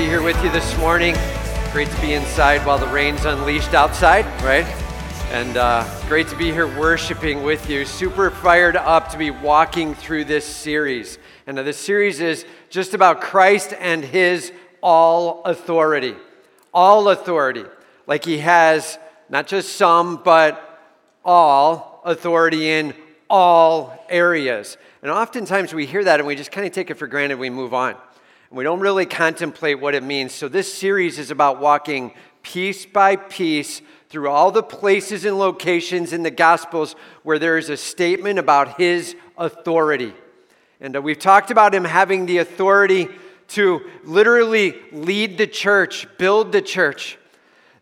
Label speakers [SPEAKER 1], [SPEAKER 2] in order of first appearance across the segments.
[SPEAKER 1] be here with you this morning. Great to be inside while the rain's unleashed outside, right? And uh, great to be here worshiping with you. Super fired up to be walking through this series. And uh, this series is just about Christ and his all authority. All authority. Like he has not just some, but all authority in all areas. And oftentimes we hear that and we just kind of take it for granted, we move on. And we don't really contemplate what it means. So this series is about walking piece by piece through all the places and locations in the Gospels where there is a statement about his authority. And uh, we've talked about him having the authority to literally lead the church, build the church,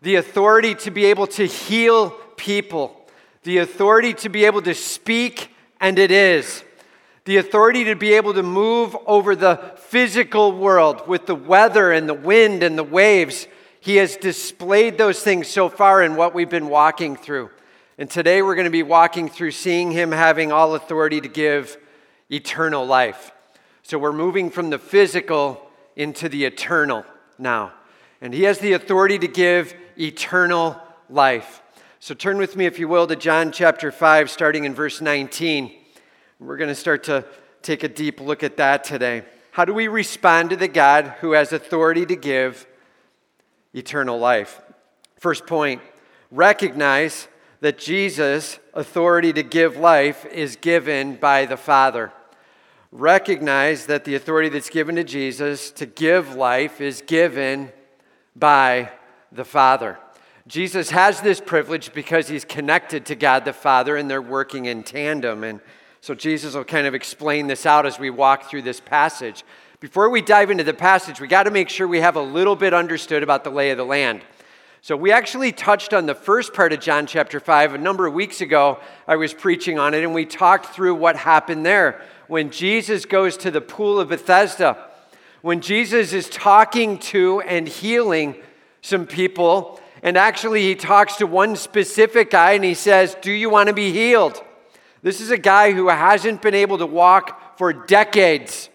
[SPEAKER 1] the authority to be able to heal people, the authority to be able to speak, and it is the authority to be able to move over the physical world with the weather and the wind and the waves. He has displayed those things so far in what we've been walking through. And today we're going to be walking through seeing him having all authority to give eternal life. So we're moving from the physical into the eternal now. And he has the authority to give eternal life. So turn with me, if you will, to John chapter 5, starting in verse 19. We're going to start to take a deep look at that today. How do we respond to the God who has authority to give eternal life? First point recognize that Jesus' authority to give life is given by the Father. Recognize that the authority that's given to Jesus to give life is given by the Father. Jesus has this privilege because he's connected to God the Father and they're working in tandem. And so Jesus will kind of explain this out as we walk through this passage. Before we dive into the passage, we got to make sure we have a little bit understood about the lay of the land. So we actually touched on the first part of John chapter 5 a number of weeks ago. I was preaching on it and we talked through what happened there when Jesus goes to the pool of Bethesda. When Jesus is talking to and healing some people, and actually he talks to one specific guy and he says, "Do you want to be healed?" This is a guy who hasn't been able to walk for decades.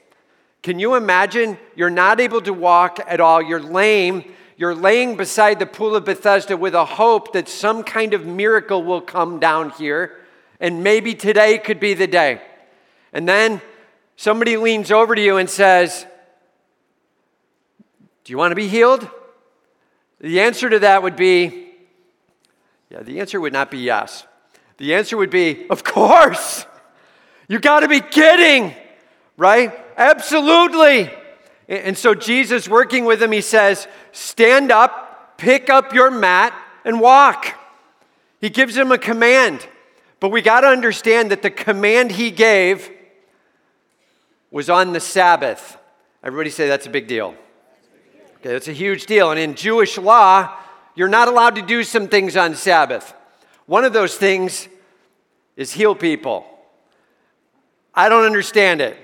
[SPEAKER 1] Can you imagine? You're not able to walk at all. You're lame. You're laying beside the pool of Bethesda with a hope that some kind of miracle will come down here. And maybe today could be the day. And then somebody leans over to you and says, Do you want to be healed? The answer to that would be, yeah, the answer would not be yes. The answer would be, Of course. You got to be kidding, right? Absolutely. And so Jesus, working with him, he says, Stand up, pick up your mat, and walk. He gives him a command. But we got to understand that the command he gave was on the Sabbath. Everybody say that's a big deal. Okay, that's a huge deal. And in Jewish law, you're not allowed to do some things on Sabbath. One of those things is heal people. I don't understand it.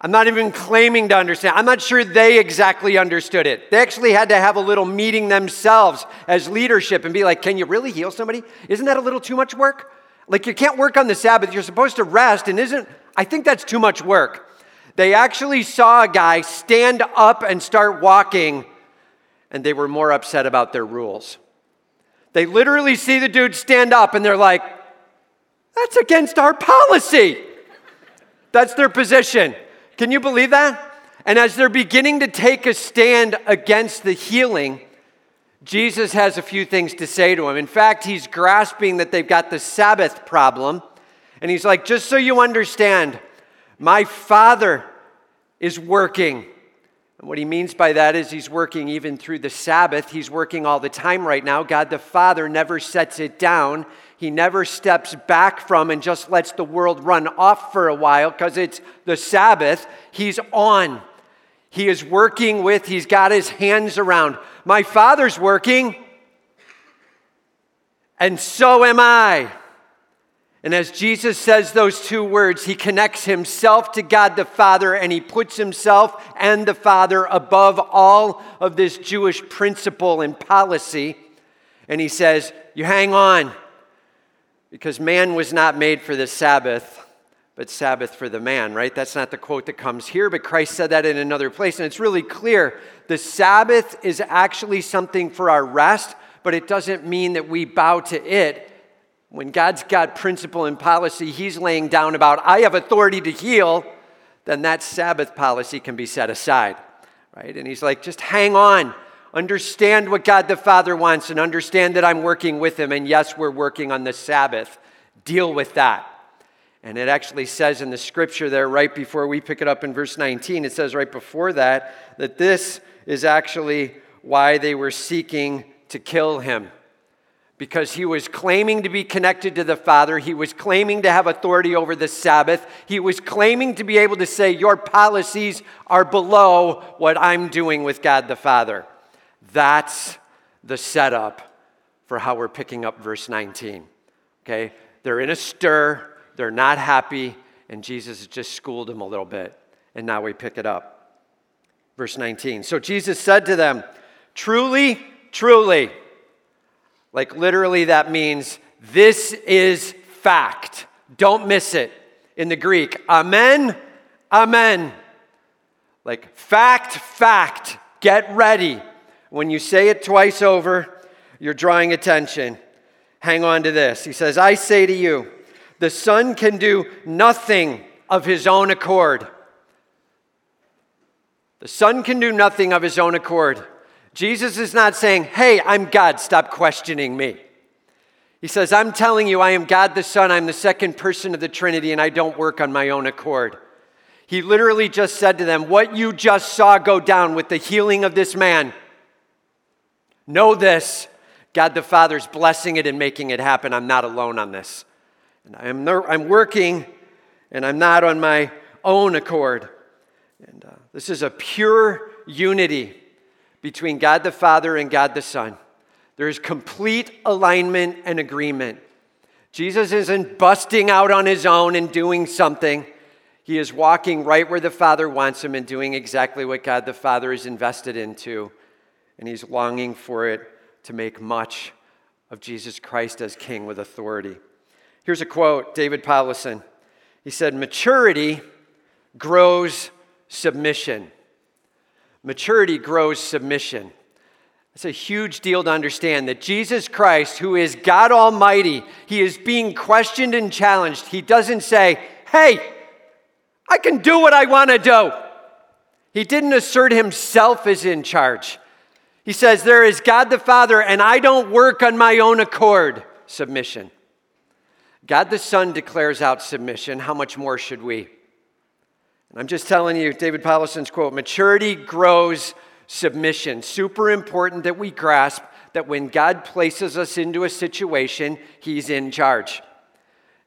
[SPEAKER 1] I'm not even claiming to understand. I'm not sure they exactly understood it. They actually had to have a little meeting themselves as leadership and be like, Can you really heal somebody? Isn't that a little too much work? Like, you can't work on the Sabbath. You're supposed to rest, and isn't, I think that's too much work. They actually saw a guy stand up and start walking, and they were more upset about their rules. They literally see the dude stand up and they're like, that's against our policy. That's their position. Can you believe that? And as they're beginning to take a stand against the healing, Jesus has a few things to say to him. In fact, he's grasping that they've got the Sabbath problem. And he's like, just so you understand, my Father is working what he means by that is he's working even through the Sabbath. He's working all the time right now. God the Father never sets it down. He never steps back from and just lets the world run off for a while because it's the Sabbath. He's on. He is working with, he's got his hands around. My Father's working, and so am I. And as Jesus says those two words, he connects himself to God the Father and he puts himself and the Father above all of this Jewish principle and policy. And he says, You hang on, because man was not made for the Sabbath, but Sabbath for the man, right? That's not the quote that comes here, but Christ said that in another place. And it's really clear the Sabbath is actually something for our rest, but it doesn't mean that we bow to it. When God's got principle and policy, He's laying down about, I have authority to heal, then that Sabbath policy can be set aside, right? And He's like, just hang on. Understand what God the Father wants and understand that I'm working with Him. And yes, we're working on the Sabbath. Deal with that. And it actually says in the scripture there, right before we pick it up in verse 19, it says right before that, that this is actually why they were seeking to kill him. Because he was claiming to be connected to the Father. He was claiming to have authority over the Sabbath. He was claiming to be able to say, Your policies are below what I'm doing with God the Father. That's the setup for how we're picking up verse 19. Okay? They're in a stir. They're not happy, and Jesus just schooled them a little bit. And now we pick it up. Verse 19. So Jesus said to them, Truly, truly. Like literally, that means this is fact. Don't miss it. In the Greek, amen, amen. Like fact, fact. Get ready. When you say it twice over, you're drawing attention. Hang on to this. He says, I say to you, the Son can do nothing of his own accord. The Son can do nothing of his own accord. Jesus is not saying, Hey, I'm God, stop questioning me. He says, I'm telling you, I am God the Son, I'm the second person of the Trinity, and I don't work on my own accord. He literally just said to them, What you just saw go down with the healing of this man, know this God the Father's blessing it and making it happen. I'm not alone on this. And I'm, I'm working and I'm not on my own accord. And uh, this is a pure unity between God the Father and God the Son. There is complete alignment and agreement. Jesus isn't busting out on his own and doing something. He is walking right where the Father wants him and doing exactly what God the Father is invested into. And he's longing for it to make much of Jesus Christ as King with authority. Here's a quote David Powlison. He said, Maturity grows submission. Maturity grows submission. It's a huge deal to understand that Jesus Christ, who is God Almighty, he is being questioned and challenged. He doesn't say, Hey, I can do what I want to do. He didn't assert himself as in charge. He says, There is God the Father, and I don't work on my own accord. Submission. God the Son declares out submission. How much more should we? And I'm just telling you, David Powlison's quote maturity grows submission. Super important that we grasp that when God places us into a situation, He's in charge.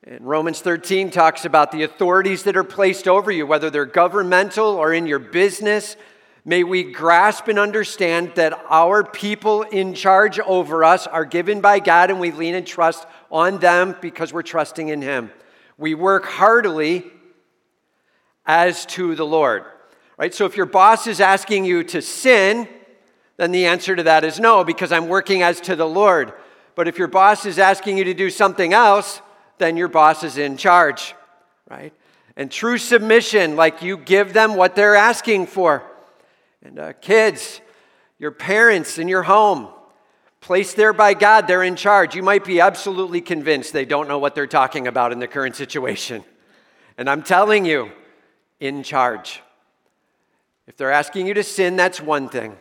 [SPEAKER 1] And Romans 13 talks about the authorities that are placed over you, whether they're governmental or in your business. May we grasp and understand that our people in charge over us are given by God and we lean and trust on them because we're trusting in Him. We work heartily as to the Lord. Right? So if your boss is asking you to sin, then the answer to that is no, because I'm working as to the Lord. But if your boss is asking you to do something else, then your boss is in charge, right? And true submission, like you give them what they're asking for. And uh, kids, your parents in your home, Placed there by God, they're in charge. You might be absolutely convinced they don't know what they're talking about in the current situation. And I'm telling you, in charge. If they're asking you to sin, that's one thing.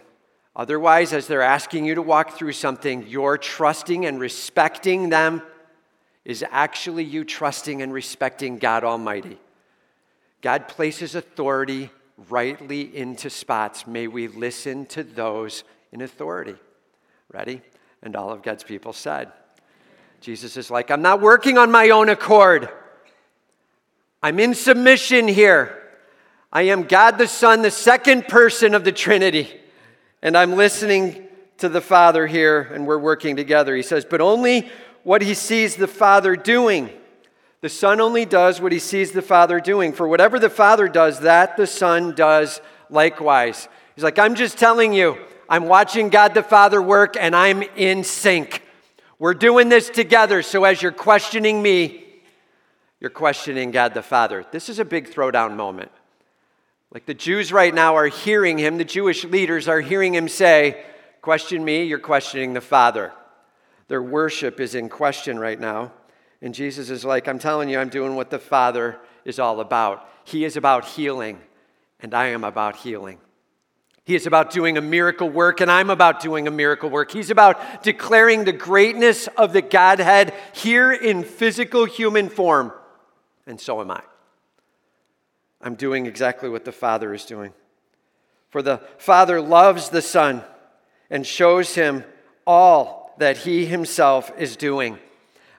[SPEAKER 1] Otherwise, as they're asking you to walk through something, you're trusting and respecting them is actually you trusting and respecting God Almighty. God places authority rightly into spots. May we listen to those in authority. Ready? And all of God's people said, Jesus is like, I'm not working on my own accord. I'm in submission here. I am God the Son, the second person of the Trinity. And I'm listening to the Father here, and we're working together. He says, but only what he sees the Father doing. The Son only does what he sees the Father doing. For whatever the Father does, that the Son does likewise. He's like, I'm just telling you, I'm watching God the Father work and I'm in sync. We're doing this together. So as you're questioning me, you're questioning God the Father. This is a big throwdown moment. Like the Jews right now are hearing him, the Jewish leaders are hearing him say, Question me, you're questioning the Father. Their worship is in question right now. And Jesus is like, I'm telling you, I'm doing what the Father is all about. He is about healing, and I am about healing. He is about doing a miracle work, and I'm about doing a miracle work. He's about declaring the greatness of the Godhead here in physical human form, and so am I. I'm doing exactly what the Father is doing. For the Father loves the Son and shows him all that he himself is doing.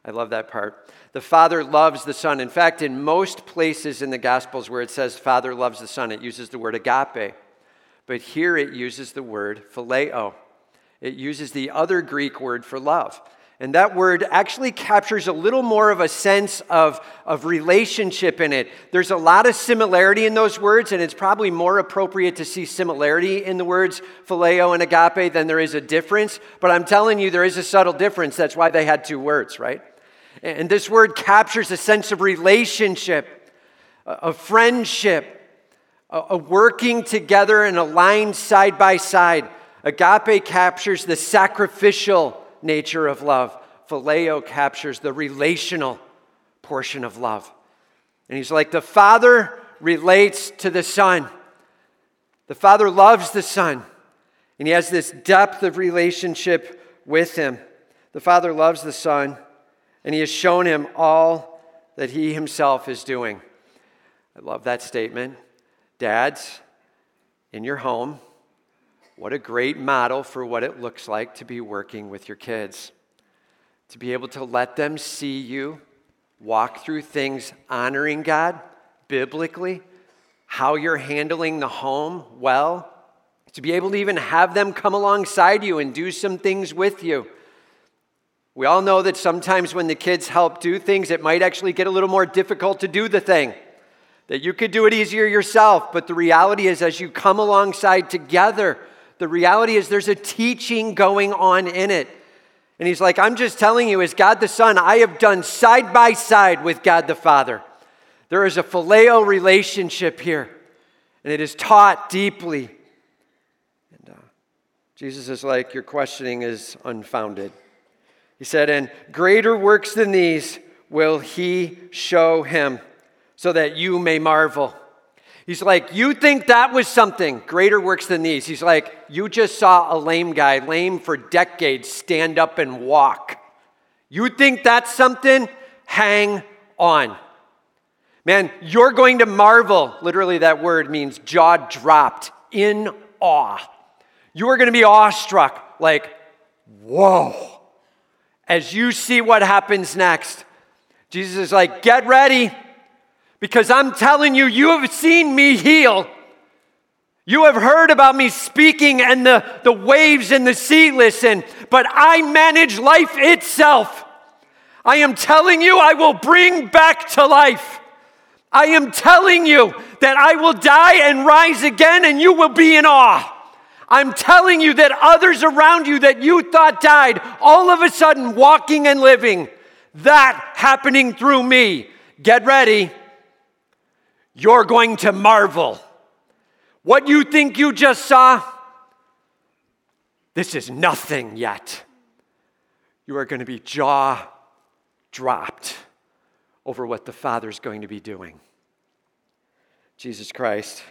[SPEAKER 1] I love that part. The Father loves the Son. In fact, in most places in the Gospels where it says Father loves the Son, it uses the word agape. But here it uses the word phileo. It uses the other Greek word for love. And that word actually captures a little more of a sense of, of relationship in it. There's a lot of similarity in those words, and it's probably more appropriate to see similarity in the words phileo and agape than there is a difference. But I'm telling you, there is a subtle difference. That's why they had two words, right? And this word captures a sense of relationship, of friendship, a working together and aligned side by side. Agape captures the sacrificial nature of love. Phileo captures the relational portion of love. And he's like, the Father relates to the Son. The Father loves the Son, and he has this depth of relationship with him. The Father loves the Son, and he has shown him all that he himself is doing. I love that statement. Dads, in your home, what a great model for what it looks like to be working with your kids. To be able to let them see you walk through things honoring God biblically, how you're handling the home well, to be able to even have them come alongside you and do some things with you. We all know that sometimes when the kids help do things, it might actually get a little more difficult to do the thing. That you could do it easier yourself, but the reality is, as you come alongside together, the reality is there's a teaching going on in it. And he's like, I'm just telling you, as God the Son, I have done side by side with God the Father. There is a phileo relationship here, and it is taught deeply. And uh, Jesus is like, Your questioning is unfounded. He said, And greater works than these will he show him, so that you may marvel. He's like, You think that was something greater works than these? He's like, You just saw a lame guy, lame for decades, stand up and walk. You think that's something? Hang on. Man, you're going to marvel. Literally, that word means jaw dropped, in awe. You are going to be awestruck, like, whoa, as you see what happens next. Jesus is like, Get ready. Because I'm telling you, you have seen me heal. You have heard about me speaking and the, the waves and the sea listen, but I manage life itself. I am telling you, I will bring back to life. I am telling you that I will die and rise again, and you will be in awe. I'm telling you that others around you that you thought died, all of a sudden walking and living, that happening through me. Get ready you're going to marvel. What you think you just saw, this is nothing yet. You are going to be jaw dropped over what the Father's going to be doing. Jesus Christ,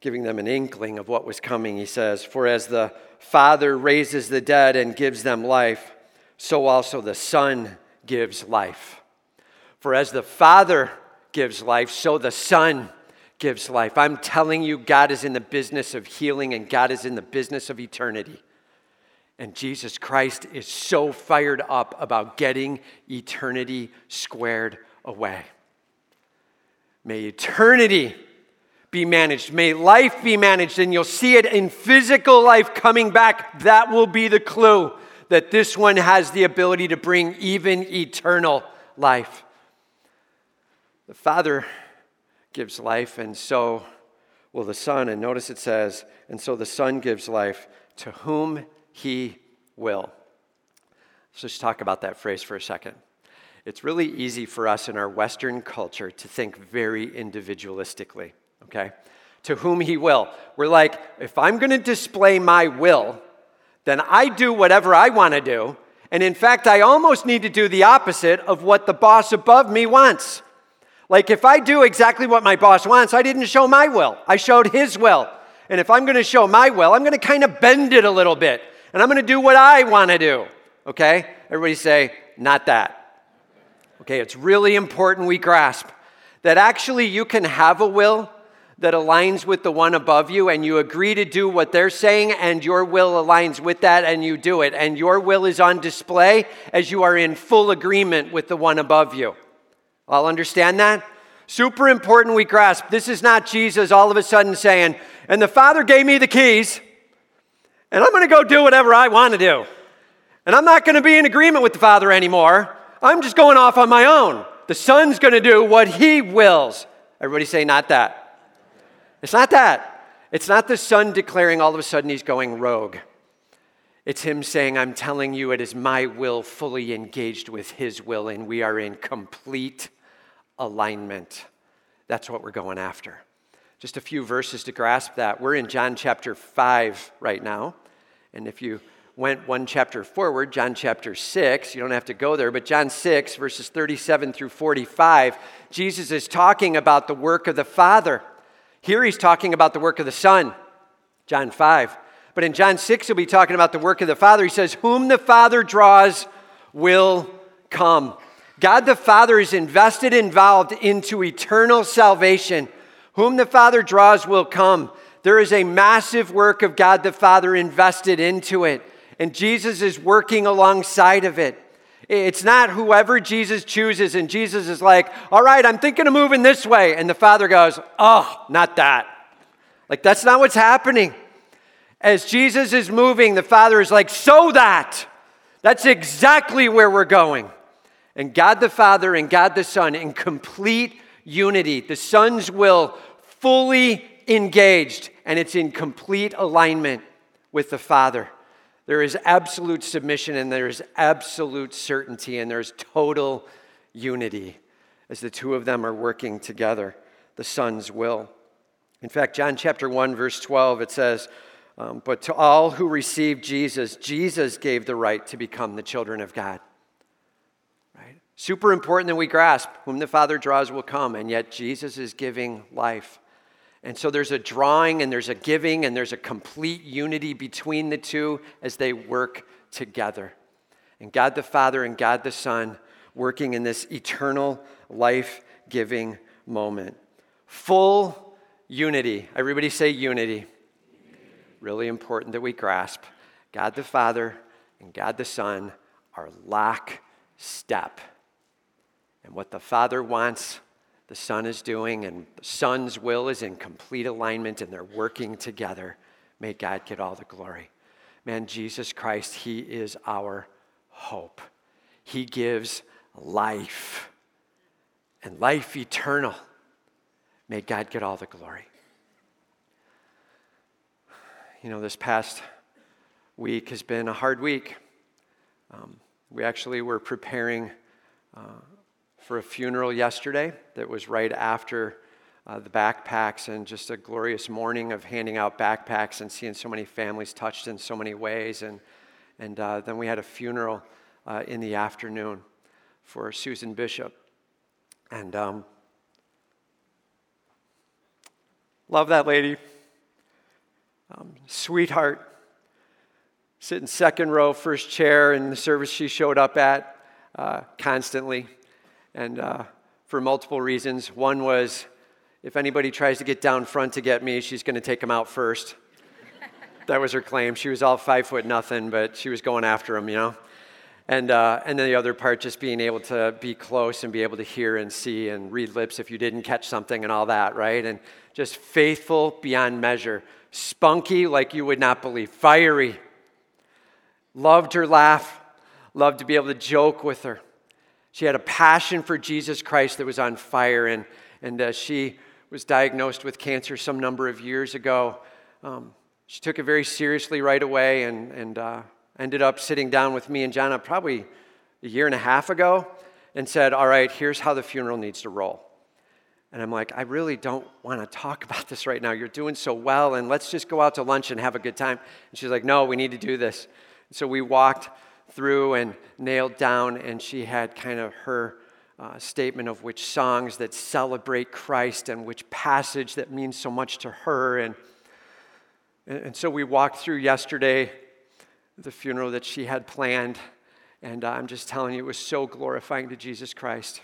[SPEAKER 1] giving them an inkling of what was coming, he says, For as the Father raises the dead and gives them life, so also the Son gives life. For as the Father gives life, so the Son gives life. I'm telling you, God is in the business of healing and God is in the business of eternity. And Jesus Christ is so fired up about getting eternity squared away. May eternity be managed. May life be managed. And you'll see it in physical life coming back. That will be the clue that this one has the ability to bring even eternal life. The Father gives life, and so will the Son. And notice it says, and so the Son gives life to whom he will. Let's just talk about that phrase for a second. It's really easy for us in our Western culture to think very individualistically, okay? To whom he will. We're like, if I'm to display my will, then I do whatever I want to do. And in fact, I almost need to do the opposite of what the boss above me wants. Like, if I do exactly what my boss wants, I didn't show my will, I showed his will. And if I'm going to show my will, I'm going to kind of bend it a little bit. And I'm going to do what I want to do. Okay? Everybody say, not that. Okay, it's really important we grasp that actually you can have a will that aligns with the one above you and you agree to do what they're saying and your will aligns with that and you do it. And your will is on display as you are in full agreement with the one above you. I'll understand that? Super important we grasp. This is not Jesus all of a sudden saying, and the Father gave me the keys, and I'm going to go do whatever I want to do. And I'm not going to be in agreement with the Father anymore. I'm just going off on my own. The Son's going to do what He wills. Everybody say, not that. It's not that. It's not the Son declaring all of a sudden He's going rogue. It's Him saying, I'm telling you, it is my will fully engaged with His will, and we are in complete alignment. That's what we're going after. Just a few verses to grasp that. We're in John chapter 5 right now. And if you went one chapter forward, John chapter 6, you don't have to go there, but John 6, verses 37 through 45, Jesus is talking about the work of the Father. Here he's talking about the work of the Son, John 5. But in John 6, he'll be talking about the work of the Father. He says, Whom the Father draws will come. God the Father is invested, involved into eternal salvation. Whom the Father draws will come. There is a massive work of God the Father invested into it and Jesus is working alongside of it. It's not whoever Jesus chooses, and Jesus is like, all right, I'm thinking of moving this way. And the Father goes, oh, not that. Like, that's not what's happening. As Jesus is moving, the Father is like, so that. That's exactly where we're going. And God the Father and God the Son in complete unity. The Son's will fully engaged, and it's in complete alignment with the Father. There is absolute submission and there is absolute certainty and there's total unity as the two of them are working together, the Son's will. In fact, John chapter 1, verse 12, it says, um, But to all who received Jesus, Jesus gave the right to become the children of God. Super important that we grasp whom the Father draws will come, and yet Jesus is giving life. And so there's a drawing and there's a giving and there's a complete unity between the two as they work together. And God the Father and God the Son working in this eternal life giving moment. Full unity. Everybody say unity. Really important that we grasp. God the Father and God the Son are lock step. And what the Father wants the Son is doing, and the Son's will is in complete alignment, and they're working together. May God get all the glory. Man, Jesus Christ, He is our hope. He gives life and life eternal. May God get all the glory. You know, this past week has been a hard week. Um, we actually were preparing. Uh, for a funeral yesterday that was right after uh, the backpacks and just a glorious morning of handing out backpacks and seeing so many families touched in so many ways. And, and uh, then we had a funeral uh, in the afternoon for Susan Bishop. And um, love that lady. Um, sweetheart. Sitting second row, first chair in the service she showed up at uh, constantly and uh, for multiple reasons. One was if anybody tries to get down front to get me, she's going to take them out first. that was her claim. She was all five foot nothing, but she was going after them, you know? And, uh, and then the other part, just being able to be close and be able to hear and see and read lips if you didn't catch something and all that, right? And just faithful beyond measure. Spunky like you would not believe. Fiery. Loved her laugh. Loved to be able to joke with her. She had a passion for Jesus Christ that was on fire, and, and uh, she was diagnosed with cancer some number of years ago. Um, she took it very seriously right away and, and uh, ended up sitting down with me and Jana probably a year and a half ago and said, All right, here's how the funeral needs to roll. And I'm like, I really don't want to talk about this right now. You're doing so well, and let's just go out to lunch and have a good time. And she's like, No, we need to do this. so we walked through and nailed down, and she had kind of her uh, statement of which songs that celebrate Christ and which passage that means so much to her. And, and so we walked through yesterday the funeral that she had planned. And uh, I'm just telling you, it was so glorifying to Jesus Christ.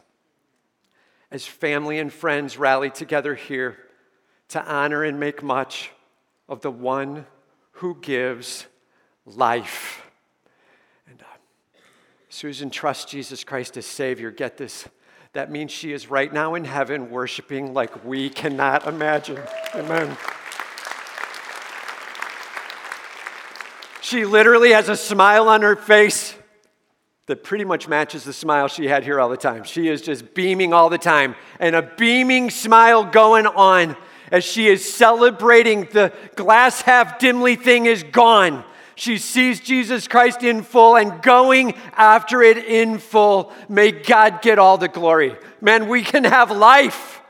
[SPEAKER 1] As family and friends rallied together here to honor and make much of the one who gives life. Susan trusts Jesus Christ as Savior. Get this. That means she is right now in heaven worshiping like we cannot imagine. Amen. She literally has a smile on her face that pretty much matches the smile she had here all the time. She is just beaming all the time, and a beaming smile going on as she is celebrating the glass half dimly thing is gone. She sees Jesus Christ in full and going after it in full. May God get all the glory. Man, we can have life,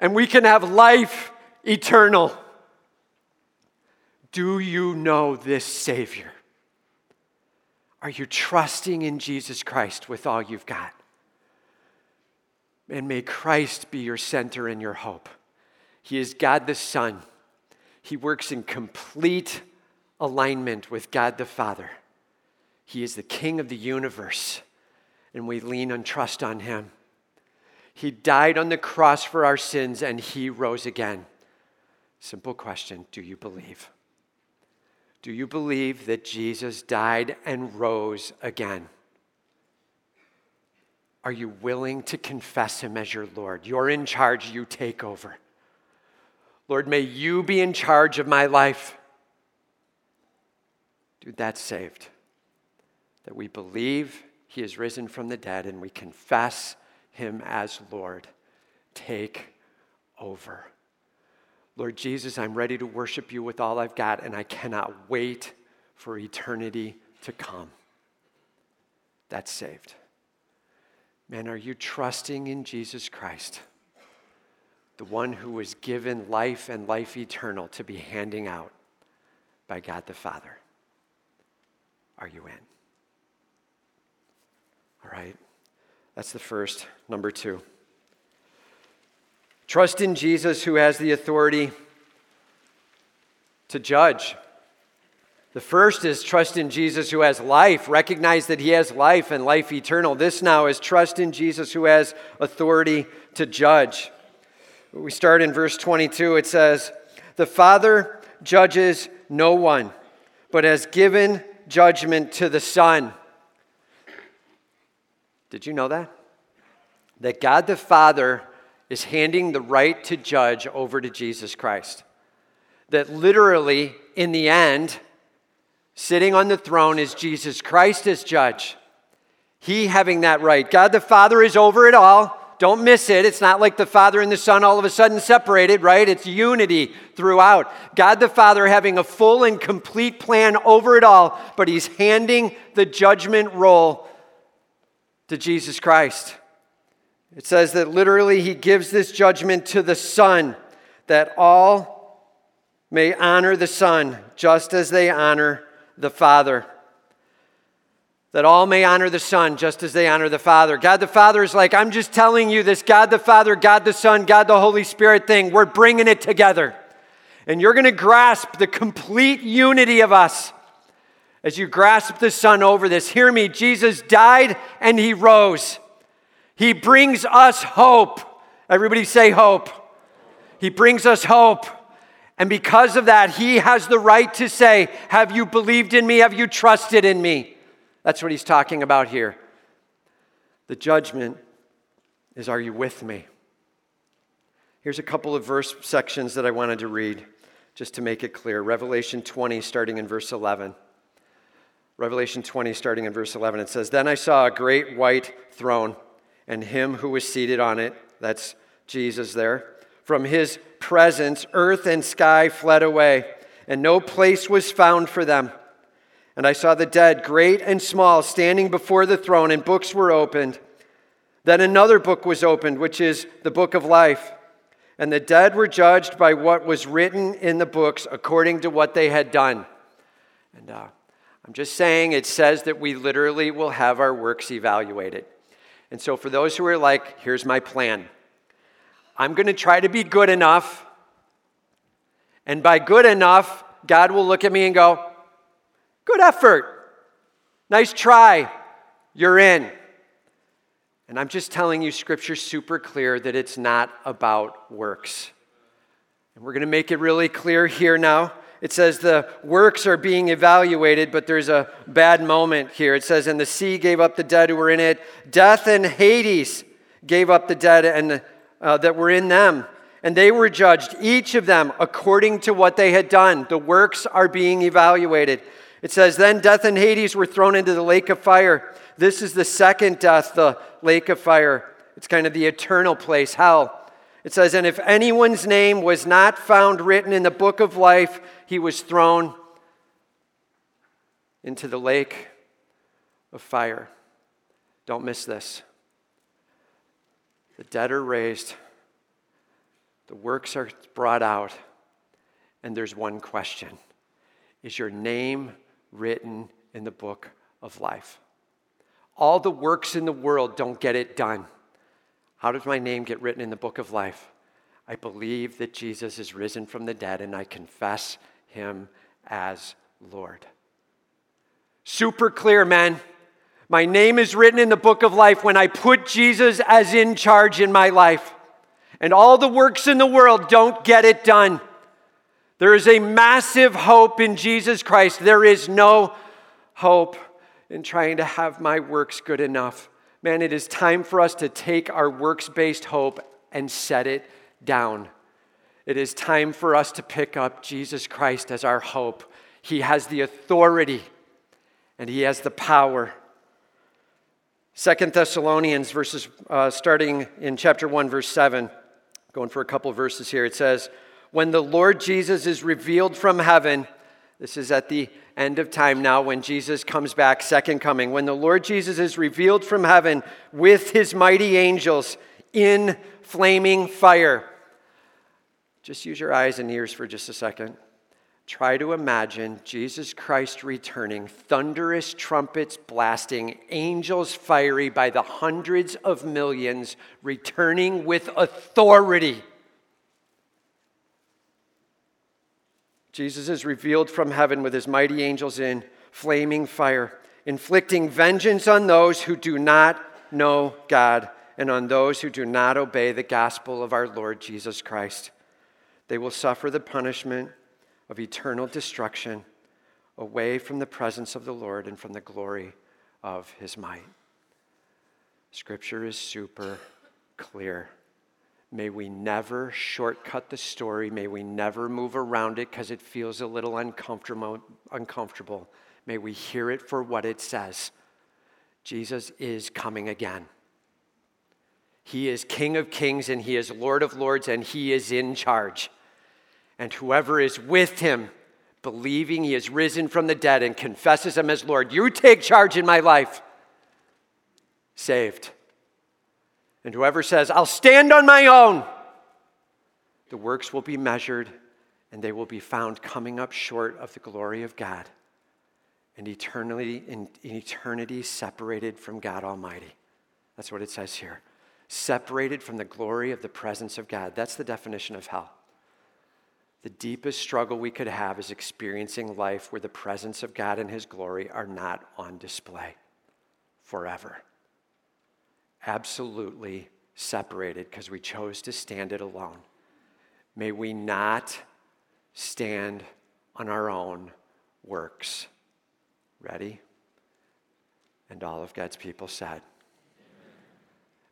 [SPEAKER 1] and we can have life eternal. Do you know this Savior? Are you trusting in Jesus Christ with all you've got? And may Christ be your center and your hope. He is God the Son. He works in complete alignment with God the Father. He is the King of the universe, and we lean and trust on Him. He died on the cross for our sins, and He rose again. Simple question Do you believe? Do you believe that Jesus died and rose again? Are you willing to confess him as your Lord? You're in charge, you take over. Lord, may you be in charge of my life. Dude, that's saved. That we believe he is risen from the dead and we confess him as Lord. Take over. Lord Jesus, I'm ready to worship you with all I've got, and I cannot wait for eternity to come. That's saved. Man, are you trusting in Jesus Christ, the one who was given life and life eternal to be handing out by God the Father? Are you in? All right, that's the first. Number two. Trust in Jesus who has the authority to judge. The first is trust in Jesus who has life. Recognize that he has life and life eternal. This now is trust in Jesus who has authority to judge. We start in verse 22. It says, The Father judges no one, but has given judgment to the Son. Did you know that? That God the Father is handing the right to judge over to Jesus Christ. That literally, in the end, sitting on the throne is Jesus Christ as judge. He having that right. God the Father is over it all. Don't miss it. It's not like the Father and the Son all of a sudden separated, right? It's unity throughout. God the Father having a full and complete plan over it all, but He's handing the judgment role to Jesus Christ. It says that literally he gives this judgment to the Son, that all may honor the Son just as they honor the Father. That all may honor the Son just as they honor the Father. God the Father is like, I'm just telling you this God the Father, God the Son, God the Holy Spirit thing. We're bringing it together. And you're going to grasp the complete unity of us as you grasp the Son over this. Hear me, Jesus died and he rose. He brings us hope. Everybody say hope. He brings us hope. And because of that, he has the right to say, Have you believed in me? Have you trusted in me? That's what he's talking about here. The judgment is, Are you with me? Here's a couple of verse sections that I wanted to read just to make it clear. Revelation 20, starting in verse 11. Revelation 20, starting in verse 11, it says, Then I saw a great white throne and him who was seated on it. That's Jesus there. From his presence, earth and sky fled away, and no place was found for them. And I saw the dead, great and small, standing before the throne, and books were opened. Then another book was opened, which is the book of life. And the dead were judged by what was written in the books according to what they had done. And uh, I'm just saying, it says that we literally will have our works evaluated. And so, for those who are like, here's my plan I'm going to try to be good enough. And by good enough, God will look at me and go, Good effort. Nice try. You're in. And I'm just telling you, Scripture's super clear that it's not about works. And we're going to make it really clear here now. It says the works are being evaluated, but there's a bad moment here. It says, And the sea gave up the dead who were in it. Death and Hades gave up the dead and, uh, that were in them. And they were judged, each of them, according to what they had done. The works are being evaluated. It says, Then death and Hades were thrown into the lake of fire. This is the second death, the lake of fire. It's kind of the eternal place, hell. It says, And if anyone's name was not found written in the book of life, he was thrown into the lake of fire. Don't miss this. The dead are raised, the works are brought out, and there's one question Is your name written in the book of life. All the works in the world don't get it done. How does my name get written in the book of life? I believe that Jesus is risen from the dead and I confess him as Lord. Super clear, man. My name is written in the book of life when I put Jesus as in charge in my life. And all the works in the world don't get it done. There is a massive hope in Jesus Christ. There is no hope in trying to have my works good enough. Man, it is time for us to take our works based hope and set it down. It is time for us to pick up Jesus Christ as our hope. He has the authority and he has the power. Second Thessalonians verses uh, starting in chapter 1 verse 7 going for a couple of verses here it says when the Lord Jesus is revealed from heaven, this is at the end of time now when Jesus comes back, second coming. When the Lord Jesus is revealed from heaven with his mighty angels in flaming fire. Just use your eyes and ears for just a second. Try to imagine Jesus Christ returning, thunderous trumpets blasting, angels fiery by the hundreds of millions, returning with authority Jesus is revealed from heaven with his mighty angels in flaming fire, inflicting vengeance on those who do not know God and on those who do not obey the gospel of our Lord Jesus Christ. They will suffer the punishment of eternal destruction away from the presence of the Lord and from the glory of his might. Scripture is super clear. May we never shortcut the story. May we never move around it because it feels a little uncomfortable, uncomfortable. May we hear it for what it says. Jesus is coming again. He is King of kings and He is Lord of lords and He is in charge. And whoever is with Him, believing He is risen from the dead and confesses Him as Lord, you take charge in my life, saved. And whoever says, I'll stand on my own, the works will be measured and they will be found coming up short of the glory of God and eternity in, in eternity separated from God Almighty. That's what it says here. Separated from the glory of the presence of God. That's the definition of hell. The deepest struggle we could have is experiencing life where the presence of God and His glory are not on display forever absolutely separated because we chose to stand it alone. May we not stand on our own works. Ready? And all of God's people said,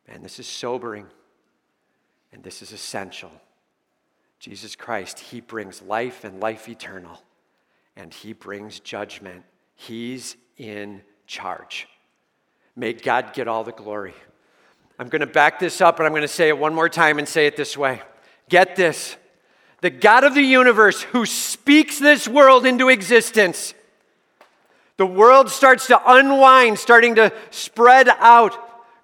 [SPEAKER 1] Man, this is sobering and this is essential. Jesus Christ, He brings life and life eternal, and He brings judgment. He's in charge. May God get all the glory. I'm going to back this up and I'm going to say it one more time and say it this way. Get this. The God of the universe who speaks this world into existence The world starts to unwind, starting to spread out,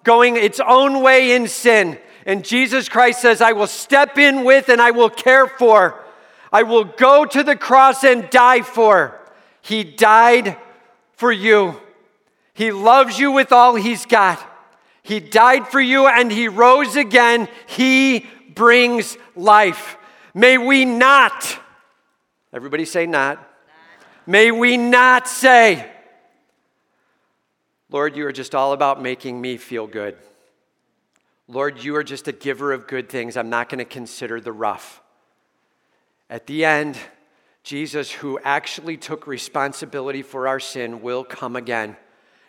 [SPEAKER 1] going its own way in sin. And Jesus Christ says, I will step in with and I will care for. I will go to the cross and die for. He died for you. He loves you with all he's got. He died for you and he rose again. He brings life. May we not, everybody say not. May we not say, Lord, you are just all about making me feel good. Lord, you are just a giver of good things. I'm not going to consider the rough. At the end, Jesus, who actually took responsibility for our sin, will come again.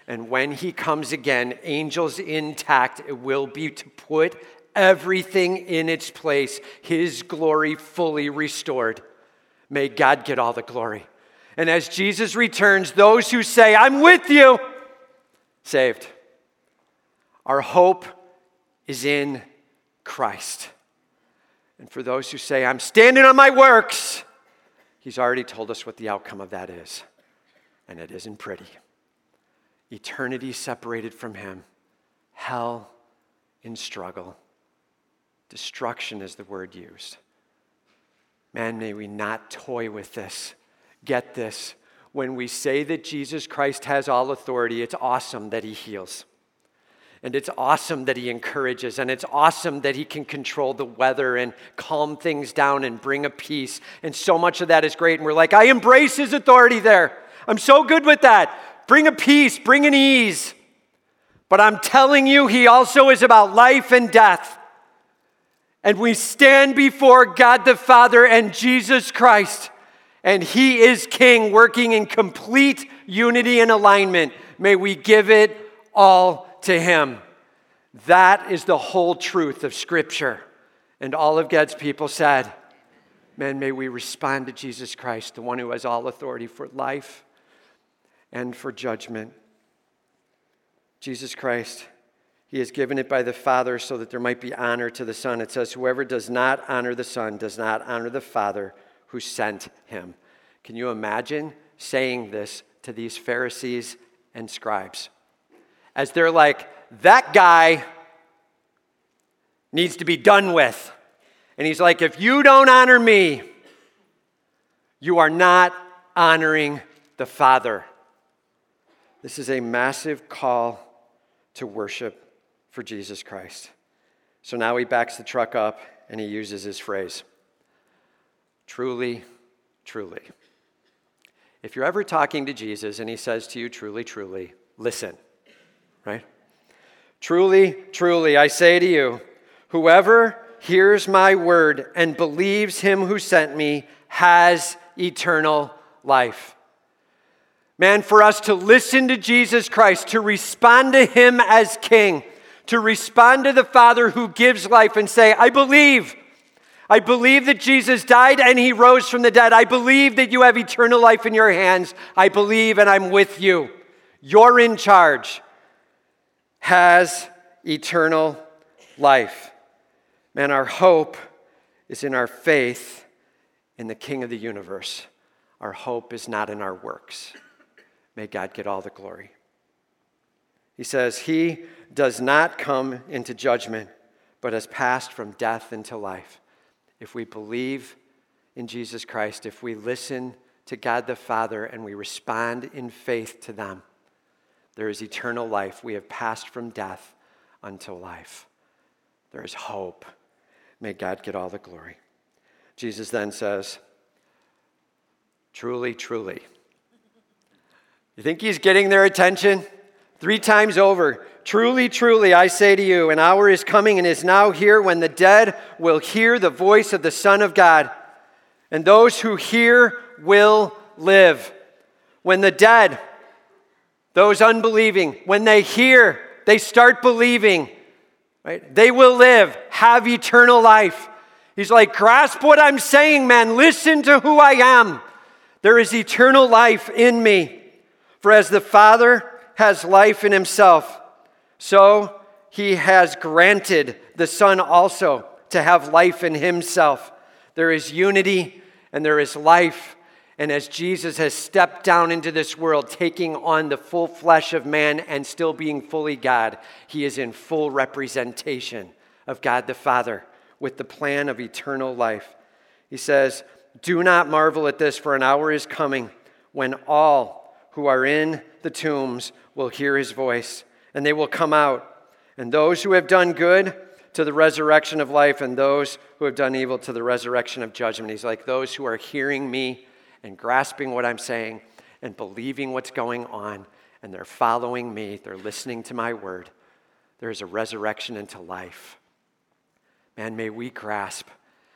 [SPEAKER 1] And when he comes again, angels intact, it will be to put everything in its place, his glory fully restored. May God get all the glory. And as Jesus returns, those who say, I'm with you, saved. Our hope is in Christ. And for those who say, I'm standing on my works, he's already told us what the outcome of that is. And it isn't pretty. Eternity separated from him, hell in struggle, destruction is the word used. Man, may we not toy with this. Get this. When we say that Jesus Christ has all authority, it's awesome that he heals. And it's awesome that he encourages, and it's awesome that he can control the weather and calm things down and bring a peace. And so much of that is great. And we're like, I embrace his authority there. I'm so good with that. Bring a peace, bring an ease. But I'm telling you, he also is about life and death. And we stand before God the Father and Jesus Christ, and he is King, working in complete unity and alignment. May we give it all to Him. That is the whole truth of Scripture. And all of God's people said, Man, may we respond to Jesus Christ, the one who has all authority for life and for judgment. Jesus Christ, He has given it by the Father so that there might be honor to the Son. It says, Whoever does not honor the Son does not honor the Father who sent Him. Can you imagine saying this to these Pharisees and scribes? as they're like, that guy needs to be done with. And he's like, if you don't honor me, you are not honoring the Father. This is a massive call to worship for Jesus Christ. So now he backs the truck up and he uses his phrase truly, truly. If you're ever talking to Jesus and he says to you, truly, truly, listen right? Truly, truly, I say to you, whoever hears my word and believes him who sent me has eternal life. Man, for us to listen to Jesus Christ, to respond to him as king, to respond to the Father who gives life and say, I believe. I believe that Jesus died and he rose from the dead. I believe that you have eternal life in your hands. I believe and I'm with you. You're in charge has eternal life. Man, our hope is in our faith in the King of the universe. Our hope is not in our works. May God get all the glory. He says, He does not come into judgment, but has passed from death into life. If we believe in Jesus Christ, if we listen to God the Father and we respond in faith to them, there is eternal life. We have passed from death until life. There is hope. May God get all the glory. Jesus then says, Truly, truly. You think he's getting their attention? Three times over. Truly, truly, I say to you, an hour is coming and is now here when the dead will hear the voice of the Son of God, and those who hear will live. When the dead, those unbelieving, when they hear, they start believing, right? They will live, have eternal life. He's like, grasp what I'm saying, man. Listen to who I am. There is eternal life in me. For as the Father has life in himself, so he has granted the Son also to have life in himself. There is unity and there is life And as Jesus has stepped down into this world, taking on the full flesh of man and still being fully God, he is in full representation of God the Father with the plan of eternal life. He says, Do not marvel at this, for an hour is coming when all who are in the tombs will hear his voice, and they will come out. And those who have done good, to the resurrection of life, and those who have done evil to the resurrection of judgment. He's like those who are hearing me and grasping what I'm saying and believing what's going on, and they're following me, they're listening to my word. There is a resurrection into life. Man, may we grasp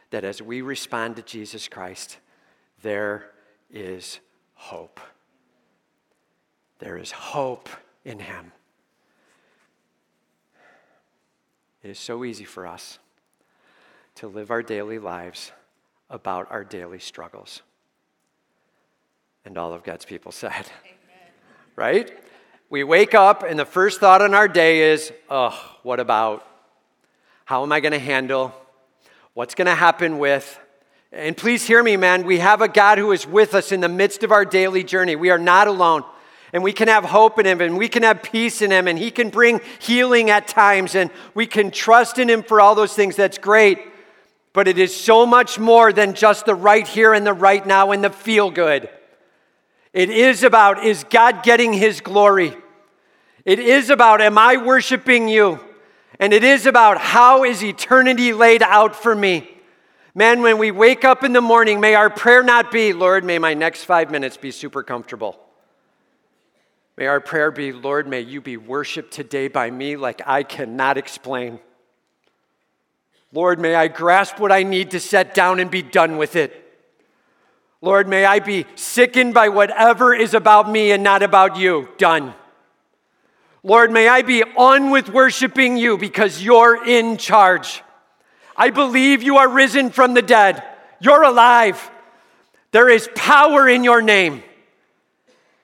[SPEAKER 1] that as we respond to Jesus Christ, there is hope. There is hope in him. It is so easy for us to live our daily lives about our daily struggles. And all of God's people said, Amen. right? We wake up, and the first thought on our day is, oh, what about? How am I going to handle? What's going to happen with? And please hear me, man. We have a God who is with us in the midst of our daily journey. We are not alone and we can have hope in Him and we can have peace in Him and He can bring healing at times and we can trust in Him for all those things. That's great. But it is so much more than just the right here and the right now and the feel good. It is about is God getting His glory? It is about am I worshiping you? And it is about how is eternity laid out for me? Man, when we wake up in the morning, may our prayer not be, Lord, may my next five minutes be super comfortable. May our prayer be, Lord, may you be worshiped today by me like I cannot explain. Lord, may I grasp what I need to set down and be done with it. Lord, may I be sickened by whatever is about me and not about you. Done. Lord, may I be on with worshiping you because you're in charge. I believe you are risen from the dead. You're alive. There is power in your name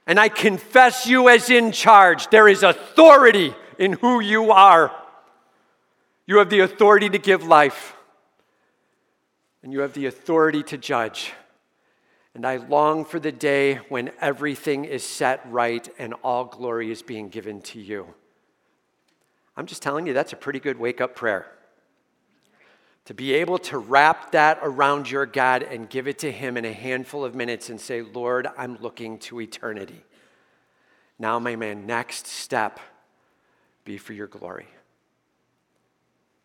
[SPEAKER 1] and I confess you as in charge. There is authority in who you are. You have the authority to give life, and you have the authority to judge. And I long for the day when everything is set right and all glory is being given to you. I'm just telling you, that's a pretty good wake up prayer to be able to wrap that around your God and give it to Him in a handful of minutes and say, Lord, I'm looking to eternity. Now may my next step be for your glory.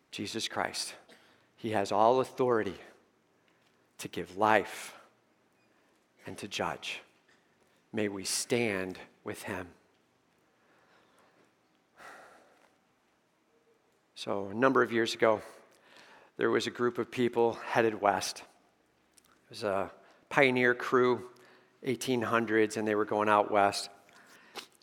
[SPEAKER 1] Jesus Christ, He has all authority to give life and to judge. May we stand with Him. So, a number of years ago, there was a group of people headed west. It was a pioneer crew, 1800s, and they were going out west.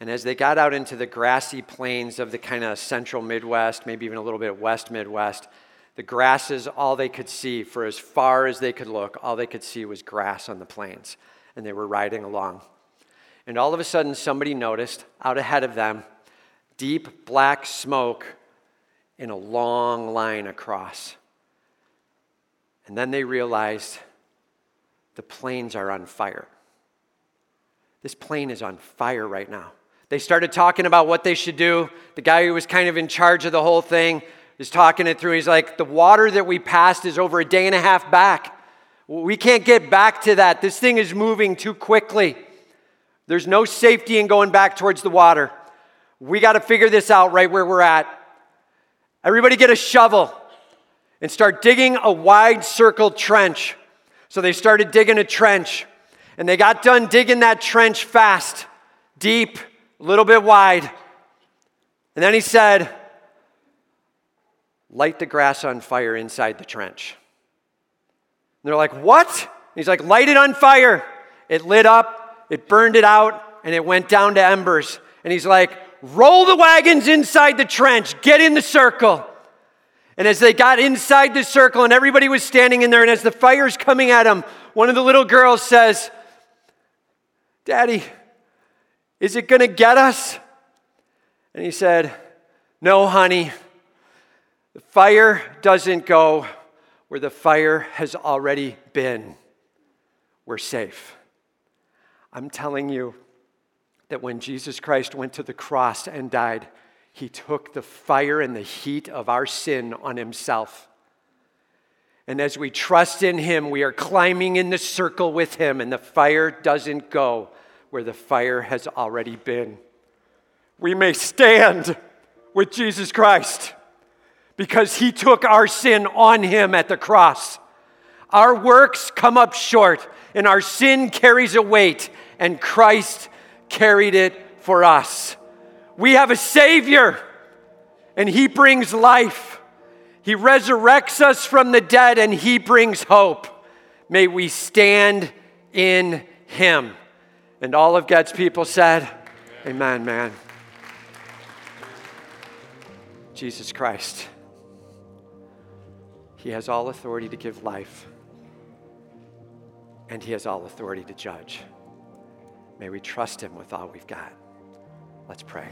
[SPEAKER 1] And as they got out into the grassy plains of the kind of central Midwest, maybe even a little bit west Midwest, the grasses, all they could see for as far as they could look, all they could see was grass on the plains. And they were riding along. And all of a sudden, somebody noticed out ahead of them deep black smoke in a long line across. And then they realized the plains are on fire. This plain is on fire right now. They started talking about what they should do. The guy who was kind of in charge of the whole thing is talking it through. He's like, The water that we passed is over a day and a half back. We can't get back to that. This thing is moving too quickly. There's no safety in going back towards the water. We got to figure this out right where we're at. Everybody get a shovel and start digging a wide circle trench. So they started digging a trench, and they got done digging that trench fast, deep, a little bit wide. And then he said, Light the grass on fire inside the trench. And they're like, What? And he's like, Light it on fire. It lit up, it burned it out, and it went down to embers. And he's like, Roll the wagons inside the trench, get in the circle. And as they got inside the circle and everybody was standing in there, and as the fire's coming at them, one of the little girls says, Daddy, is it going to get us? And he said, No, honey. The fire doesn't go where the fire has already been. We're safe. I'm telling you that when Jesus Christ went to the cross and died, he took the fire and the heat of our sin on himself. And as we trust in him, we are climbing in the circle with him, and the fire doesn't go where the fire has already been. We may stand with Jesus Christ because he took our sin on him at the cross. Our works come up short, and our sin carries a weight, and Christ carried it for us. We have a Savior, and He brings life. He resurrects us from the dead, and He brings hope. May we stand in Him. And all of God's people said, Amen, Amen man. Jesus Christ. He has all authority to give life, and He has all authority to judge. May we trust Him with all we've got. Let's pray.